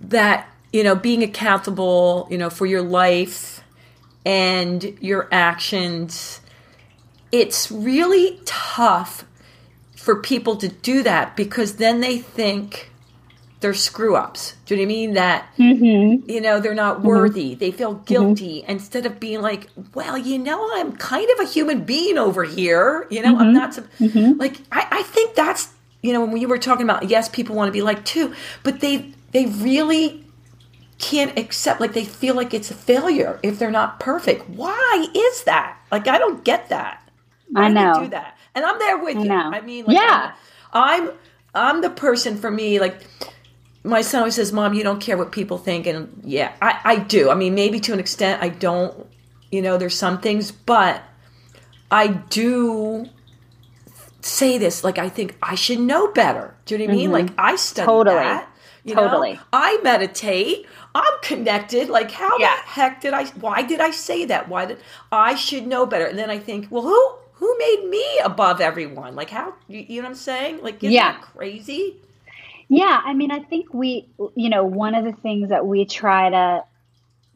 that you know being accountable, you know, for your life and your actions. It's really tough for people to do that because then they think they're screw ups. Do you know what I mean? That Mm-hmm. you know they're not mm-hmm. worthy. They feel mm-hmm. guilty instead of being like, well, you know, I'm kind of a human being over here. You know, I'm mm-hmm. not some, like I, I think that's you know when you were talking about yes, people want to be like too, but they they really can't accept like they feel like it's a failure if they're not perfect. Why is that? Like I don't get that. Why I do know. do that? And I'm there with you. know. I mean, like, Yeah. I'm I'm the person for me like my son always says, "Mom, you don't care what people think," and yeah, I, I do. I mean, maybe to an extent, I don't. You know, there's some things, but I do say this. Like, I think I should know better. Do you know what I mean? Like, I study Mm-hmm. Totally. that. You know? Totally. I meditate. I'm connected. Like, how Yeah. the heck did I? Why did I say that? Why did I should know better? And then I think, well, who who made me above everyone? Like, how? You, you know what I'm saying? Like, isn't Yeah. that crazy? Yeah, I mean, I think we, you know, one of the things that we try to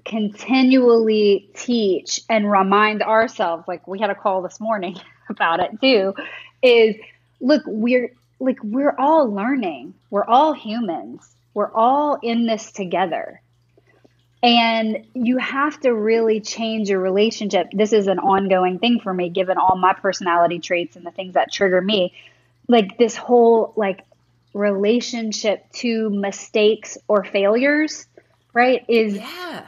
continually teach and remind ourselves, like we had a call this morning about it too, is look, we're like, we're all learning, we're all humans, we're all in this together. And you have to really change your relationship. This is an ongoing thing for me, given all my personality traits and the things that trigger me. Like this whole like relationship to mistakes or failures, right? Is Yeah.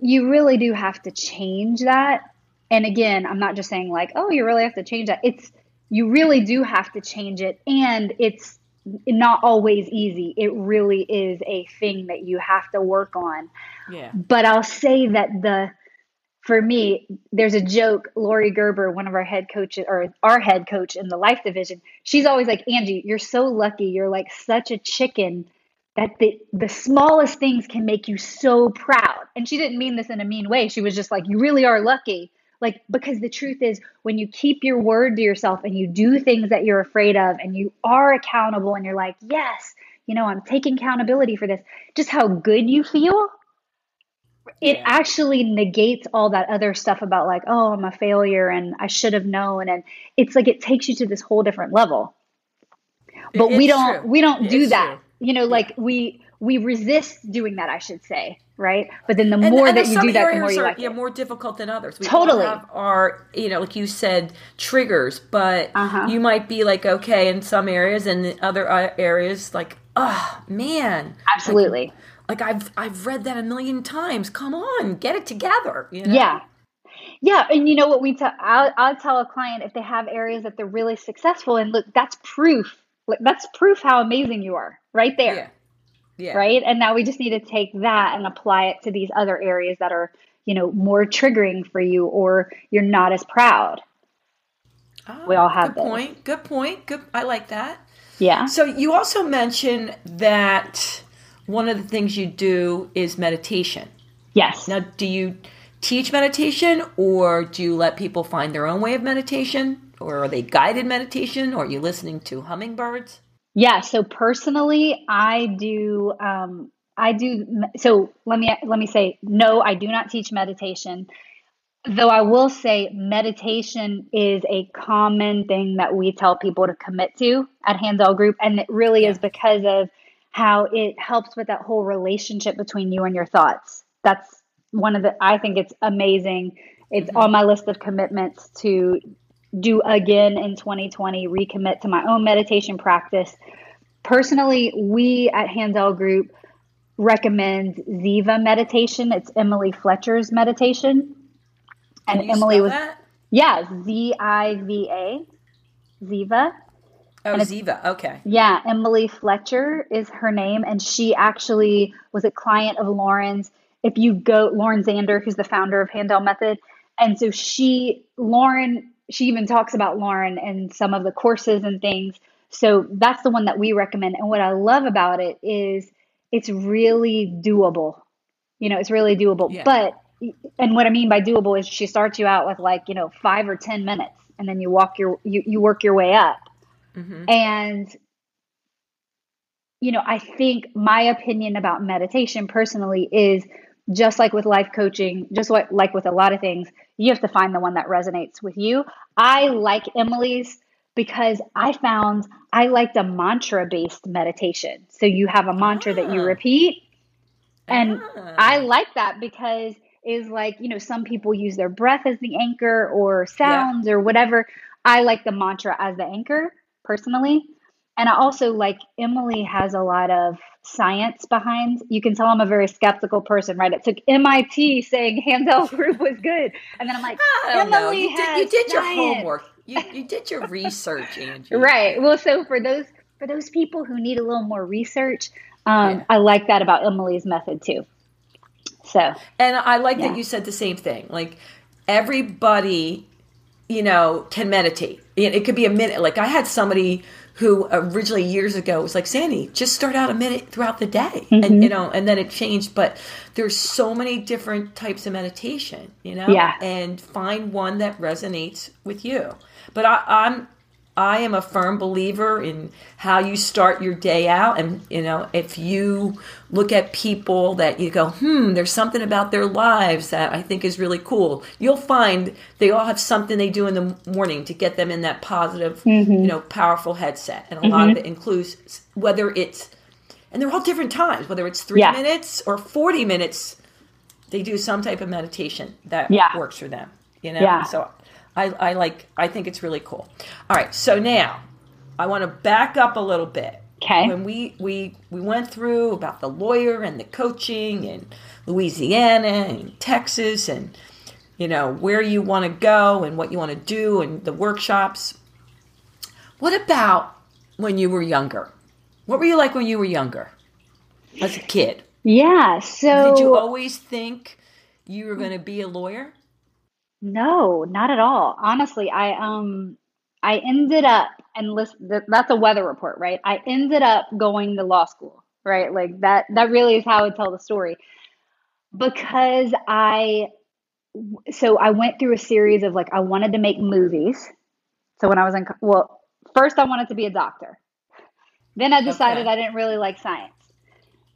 you really do have to change that. And again, I'm not just saying like, oh, you really have to change that. It's you really do have to change it and it's not always easy. It really is a thing that you have to work on. Yeah. But I'll say that the for me, there's a joke. Laurie Gerber, one of our head coaches, or our head coach in the life division, she's always like, Angie, you're so lucky. You're like such a chicken that the the smallest things can make you so proud. And she didn't mean this in a mean way. She was just like, you really are lucky. Like because the truth is, when you keep your word to yourself and you do things that you're afraid of, and you are accountable, and you're like, yes, you know, I'm taking accountability for this. Just how good you feel it Yeah. actually negates all that other stuff about like oh i'm a failure and i should have known and it's like it takes you to this whole different level but we don't true. we don't do It's that true. you know like we we resist doing that i should say right but then the And- more and that you do that the more you are, like yeah, it more difficult than others. We Totally. have our, you know, like you said, triggers, but Uh-huh. you might be like okay in some areas, and in other uh, areas, like, oh man, absolutely like I've I've read that a million times. Come on, get it together. You know? Yeah. Yeah, and you know what we tell I'll, I'll tell a client if they have areas that they're really successful and look, that's proof. Like that's proof how amazing you are right there. yeah, yeah. Right? And now we just need to take that and apply it to these other areas that are, you know, more triggering for you or you're not as proud. Oh, We all have that. good those. point. Good point. Good. I like that. Yeah. So you also mentioned that one of the things you do is meditation. Yes. Now, do you teach meditation or do you let people find their own way of meditation? Or are they guided meditation? Or are you listening to hummingbirds? Yeah. So personally, I do. Um, I do. So let me let me say no. I do not teach meditation. Though I will say meditation is a common thing that we tell people to commit to at Handel Group, and it really is because of how it helps with that whole relationship between you and your thoughts. That's one of the. I think it's amazing. It's on my list of commitments to do again in 2020, recommit to my own meditation practice. Personally, we at Handel Group recommend Ziva meditation. It's Emily Fletcher's meditation. And Emily was, that? yeah, Z I V A, Ziva. Oh, Ziva. Okay. Yeah, Emily Fletcher is her name, and she actually was a client of Lauren's. If you go, Lauren Zander, who's the founder of Handel Method, And so she, Lauren, she even talks about Lauren and some of the courses and things. So that's the one that we recommend. And what I love about it is it's really doable. You know, it's really doable. Yeah. But, and what I mean by doable is she starts you out with like, you know, five or 10 minutes and then you walk your, you, you work your way up. And you know, I think my opinion about meditation personally is just like with life coaching, just like, like with a lot of things, you have to find the one that resonates with you. I like Emily's because I found I liked a mantra based meditation. So you have a mantra that you Ah. repeat. And Ah. I like that because is like, you know, some people use their breath as the anchor or sounds or whatever. I like the mantra as the anchor personally. And I also like Emily has a lot of science behind. You can tell I'm a very skeptical person, right? It took MIT saying Handel group was good. And then I'm like, I don't know. Emily You did, you did your homework. You, you did your research, Angie. Right. Well, so for those for those people who need a little more research, um, Yeah. I like that about Emily's method too. So And I like Yeah. that you said the same thing. Like everybody, you know, can meditate. It, it could be a minute. Like I had somebody who originally years ago was like, Sandy, just start out a minute throughout the day. Mm-hmm. And you know, and then it changed. But there's so many different types of meditation, you know? Yeah. And find one that resonates with you. But I, I'm I am a firm believer in how you start your day out. And, you know, if you look at people that you go, hmm, there's something about their lives that I think is really cool, you'll find they all have something they do in the morning to get them in that positive, you know, powerful headset. And a lot of it includes whether it's, and they're all different times, whether it's three Yeah. minutes or 40 minutes, they do some type of meditation that Yeah. works for them, you know? Yeah. So I, I like I think it's really cool. All right, so now I want to back up a little bit. Okay. When we we we went through about the lawyer and the coaching and Louisiana and Texas and you know where you want to go and what you want to do and the workshops. What about when you were younger? What were you like when you were younger? As a kid? yeah. So Did you always think you were going to be a lawyer? No, not at all. Honestly, I um I ended up and listen th- that's a weather report, right? I ended up going to law school, right? Like that that really is how I would tell the story. Because I so I went through a series of like I wanted to make movies. So when I was in well, first I wanted to be a doctor. Then I decided Okay. I didn't really like science.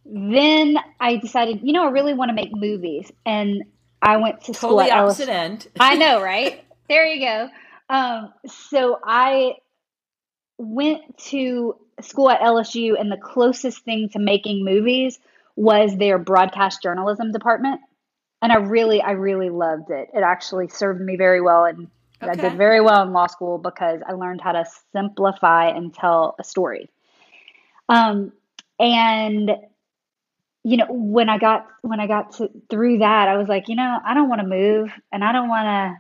Then I decided, you know, I really want to make movies and I went to school Totally at LSU. opposite end. I know, right? there you go. Um, so I went to school at LSU, and the closest thing to making movies was their broadcast journalism department. And I really, I really loved it. It actually served me very well, and I did very well in law school because I learned how to simplify and tell a story. Um, and you know, when I got when I got to, through that, I was like, you know, I don't want to move, and I don't want to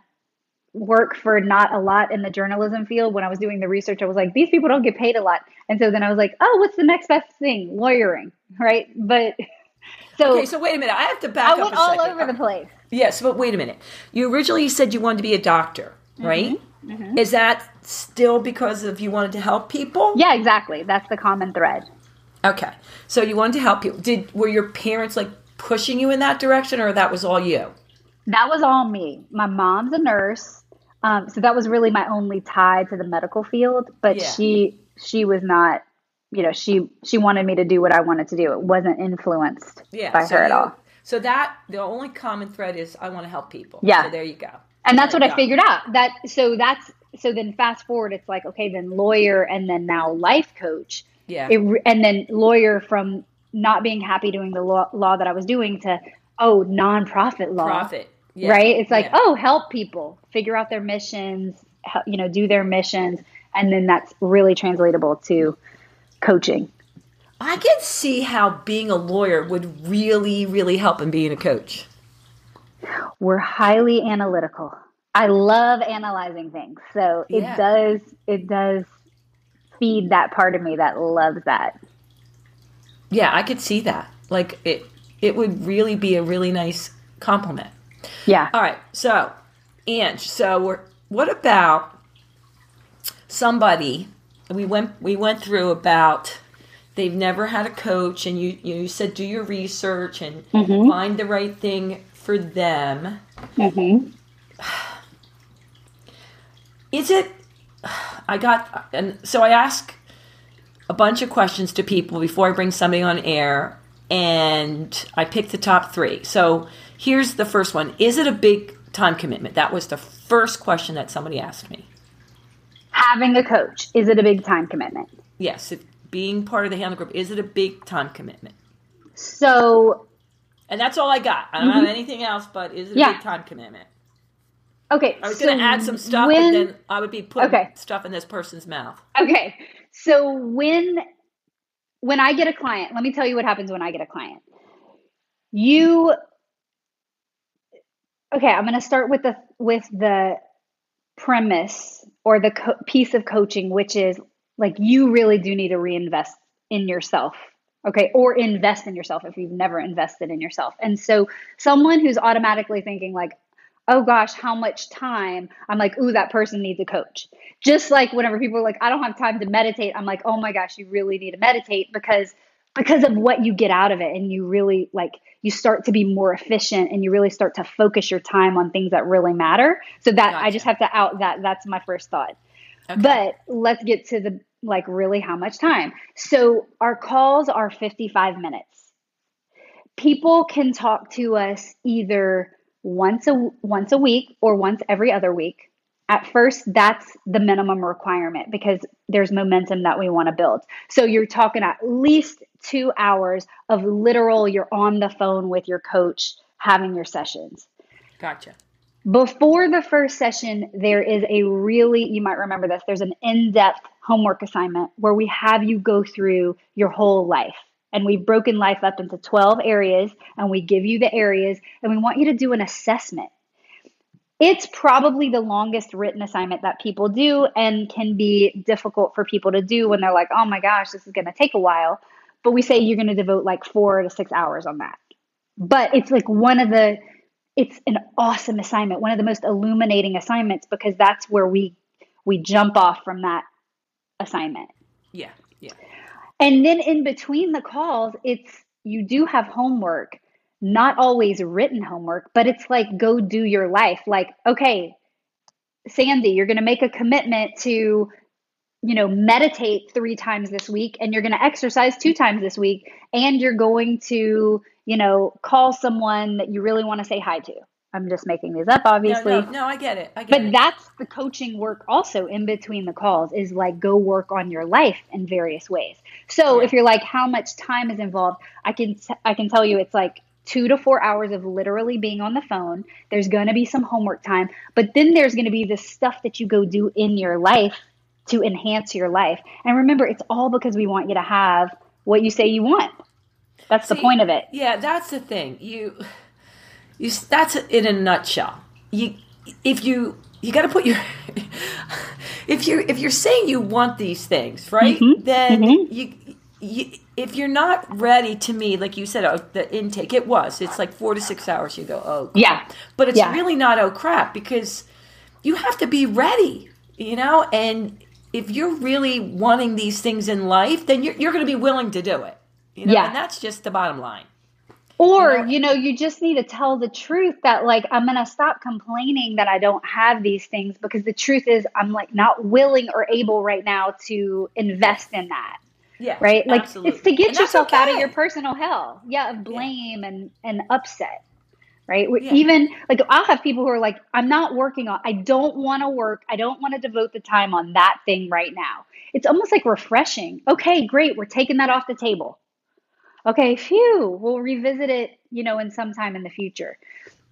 work for not a lot in the journalism field. When I was doing the research, I was like, these people don't get paid a lot, and so then I was like, oh, what's the next best thing? Lawyering, right? But so, Okay, so wait a minute. I have to back I up went all second. over the place. Yes, but wait a minute. You originally said you wanted to be a doctor, Mm-hmm. right? Is that still because of you wanted to help people? Yeah, exactly. That's the common thread. Okay. So you wanted to help people. Did were your parents like pushing you in that direction or that was all you? That was all me. My mom's a nurse, um, so that was really my only tie to the medical field. But Yeah. she she was not, you know, she she wanted me to do what I wanted to do. It wasn't influenced Yeah. by so her at you- all. So that the only common thread is I want to help people. Yeah. So there you go. And that's what I go. figured out. That so that's so then fast forward, it's like okay, then lawyer and then now life coach. Yeah. It, and then lawyer from not being happy doing the law, law that I was doing to oh nonprofit law. Profit. Yeah. right? It's like, Yeah. oh, help people figure out their missions, you know, do their missions, and then that's really translatable to coaching. I can see how being a lawyer would really, really help in being a coach. We're highly analytical. I love analyzing things, so it Yeah. does it does feed that part of me that loves that. Yeah, I could see that. Like it it would really be a really nice compliment. Yeah. All right. So, Ange, so we're, what about somebody? We went we went through about they've never had a coach, and you you said do your research and Mm-hmm. find the right thing for them. Mm-hmm. Is it? I got and so I ask a bunch of questions to people before I bring somebody on air, and I pick the top three. So here's the first one: Is it a big time commitment? That was the first question that somebody asked me. Having a coach is it a big time commitment? Yes, if being part of the Handel group is it a big time commitment? So And that's all I got. I don't have anything else, but is it a Mm-hmm. Yeah. big time commitment? Okay, I was so going to add some stuff, when, but then I would be putting Okay. stuff in this person's mouth. Okay. So when when I get a client, let me tell you what happens when I get a client. You Okay, I'm going to start with the with the premise or the co- piece of coaching which is like you really do need to reinvest in yourself. Okay, or invest in yourself if you've never invested in yourself. And so someone who's automatically thinking like oh gosh, how much time? I'm like, ooh, that person needs a coach. Just like whenever people are like, I don't have time to meditate, I'm like, oh my gosh, you really need to meditate because because of what you get out of it and you really like you start to be more efficient and you really start to focus your time on things that really matter. So that I just have to out that that's my first thought. Okay. But let's get to the like really how much time. So our calls are 55 minutes. People can talk to us either once a once a week or once every other week. At first, that's the minimum requirement because there's momentum that we want to build. So you're talking at least 2 hours of literal you're on the phone with your coach having your sessions. Gotcha. Before the first session, there is a really, you might remember this, there's an in depth homework assignment where we have you go through your whole life. And we've broken life up into 12 areas and we give you the areas and we want you to do an assessment. It's probably the longest written assignment that people do and can be difficult for people to do when they're like, oh my gosh, this is going to take a while. But we say you're going to devote like four to six hours on that. But it's like one of the, it's an awesome assignment, one of the most illuminating assignments because that's where we we jump off from that assignment. Yeah. Yeah. And then in between the calls, it's you do have homework, not always written homework, but it's like go do your life. Like, okay, Sandy, you're going to make a commitment to, you know, meditate three times this week and you're going to exercise two times this week and you're going to, you know, call someone that you really want to say hi to. I'm just making these up, obviously. no, no, I get it. I get But it. that's the coaching work also in between the calls is like go work on your life in various ways. So Yeah. if you're like how much time is involved, I can t- I can tell you it's like 2 to 4 hours of literally being on the phone. There's going to be some homework time, but then there's going to be this stuff that you go do in your life to enhance your life. And remember, it's all because we want you to have what you say you want. That's the point of it. Yeah, that's the thing. You, you. That's in a nutshell. You, if you, you got to put your. if you're if you're saying you want these things, right? Mm-hmm, Then you, you. If you're not ready to me, like you said, oh, the intake, it was. It's like four to six hours. You go, oh, crap. Yeah. But it's Yeah. really not oh crap because you have to be ready, you know. And if you're really wanting these things in life, then you're you're going to be willing to do it. You know, Yeah. and that's just the bottom line. Or, You know- you just need to tell the truth that, like, I'm going to stop complaining that I don't have these things because the truth is, I'm like not willing or able right now to invest in that. Yeah, Right? Like, absolutely. it's to get And yourself out of your personal hell. Yeah, of blame and, and upset. Right? Yeah. Even like, I'll have people who are like, I'm not working on, I don't want to work. I don't want to devote the time on that thing right now. It's almost like refreshing. Okay, great. We're taking that off the table. Okay, phew, we'll revisit it, you know, in some time in the future.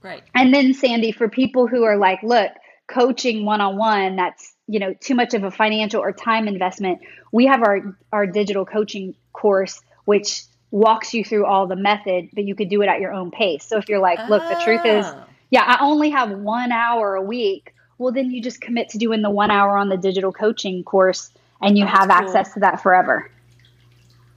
Right. And then Sandy, for people who are like, look, coaching one on one, that's you know too much of a financial or time investment. We have our our digital coaching course, which walks you through all the method, but you could do it at your own pace. So if you're like, look, the truth is, Oh. yeah, I only have one hour a week. Well, then you just commit to doing the one hour on the digital coaching course, and you That's have cool. access to that forever.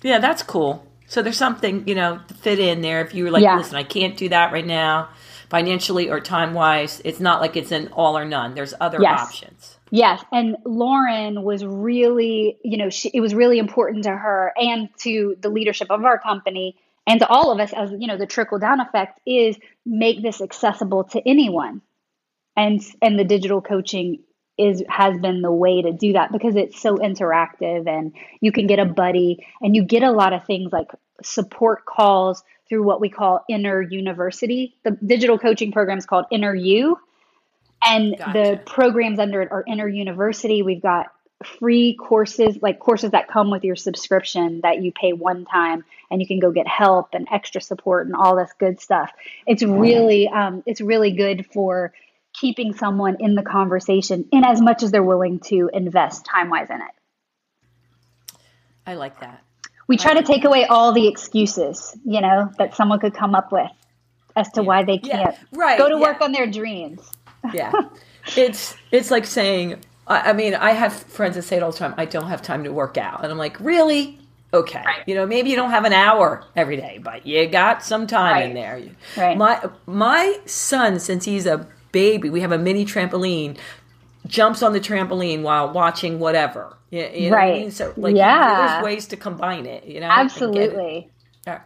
Yeah, that's cool. So there's something, you know, to fit in there if you were like, Yeah. listen, I can't do that right now. financially or time wise. It's not like it's an all or none. There's other Yes. options. Yes, and Lauren was really, you know, she, it was really important to her and to the leadership of our company and to all of us as, you know, the trickle down effect is make this accessible to anyone. And and the digital coaching is has been the way to do that because it's so interactive and you can get a buddy and you get a lot of things like support calls through what we call inner university. The digital coaching program is called Inner You. And the programs under it are inner university. We've got free courses like courses that come with your subscription that you pay one time and you can go get help and extra support and all this good stuff. It's really um, it's really good for keeping someone in the conversation in as much as they're willing to invest time wise in it I like that. we try to take away all the excuses you know that someone could come up with as to why they can't right, go to yeah. work on their dreams Yeah. it's it's like saying I, I mean, I have friends that say it all the time, I don't have time to work out. And I'm like, really? Okay. You know, maybe you don't have an hour every day, but you got some time in there. Right. My my son, since he's a baby, we have a mini trampoline, jumps on the trampoline while watching whatever. You, you what I Right. mean? So like Yeah. there's ways to combine it, you know? and get it. absolutely All right.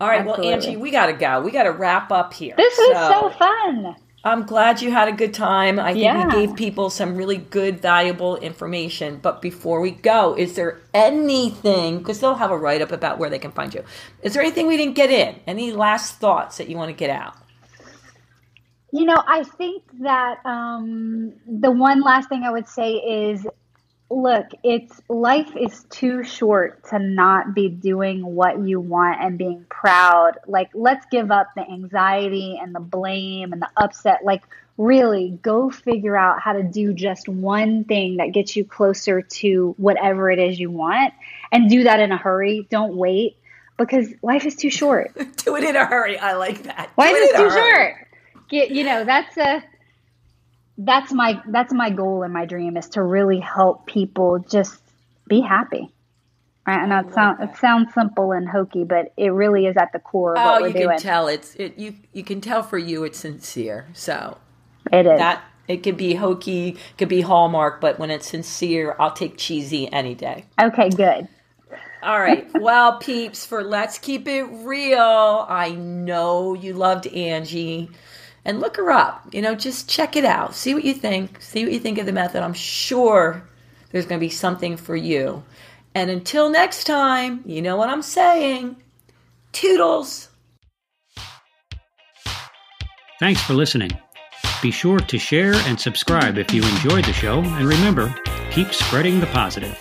All right, well, Angie, we got to go. We got to wrap up here. this was so fun I'm glad you had a good time. I think Yeah. we gave people some really good, valuable information. But before we go, is there anything, because they'll have a write up about where they can find you, is there anything we didn't get in? Any last thoughts that you want to get out? You know, I think that um, the one last thing I would say is look, it's life is too short to not be doing what you want and being proud. Like, let's give up the anxiety and the blame and the upset. Like, really go figure out how to do just one thing that gets you closer to whatever it is you want and do that in a hurry. Don't wait because life is too short. Do it in a hurry. I like that. Why is it too short? You know that's a that's my that's my goal and my dream is to really help people just be happy. Right? And that sounds it sounds simple and hokey, but it really is at the core of Oh, what we're you doing. can tell it's it. You you can tell for you it's sincere. So it is. that it could be hokey, could be hallmark, but when it's sincere, I'll take cheesy any day. okay, good. All right. Well, peeps, for Let's Keep It Real, I know you loved Angie. And look her up. You know, just check it out. See what you think. See what you think of the method. I'm sure there's going to be something for you. And until next time, you know what I'm saying. Toodles. Thanks for listening. Be sure to share and subscribe if you enjoyed the show, and remember, keep spreading the positive.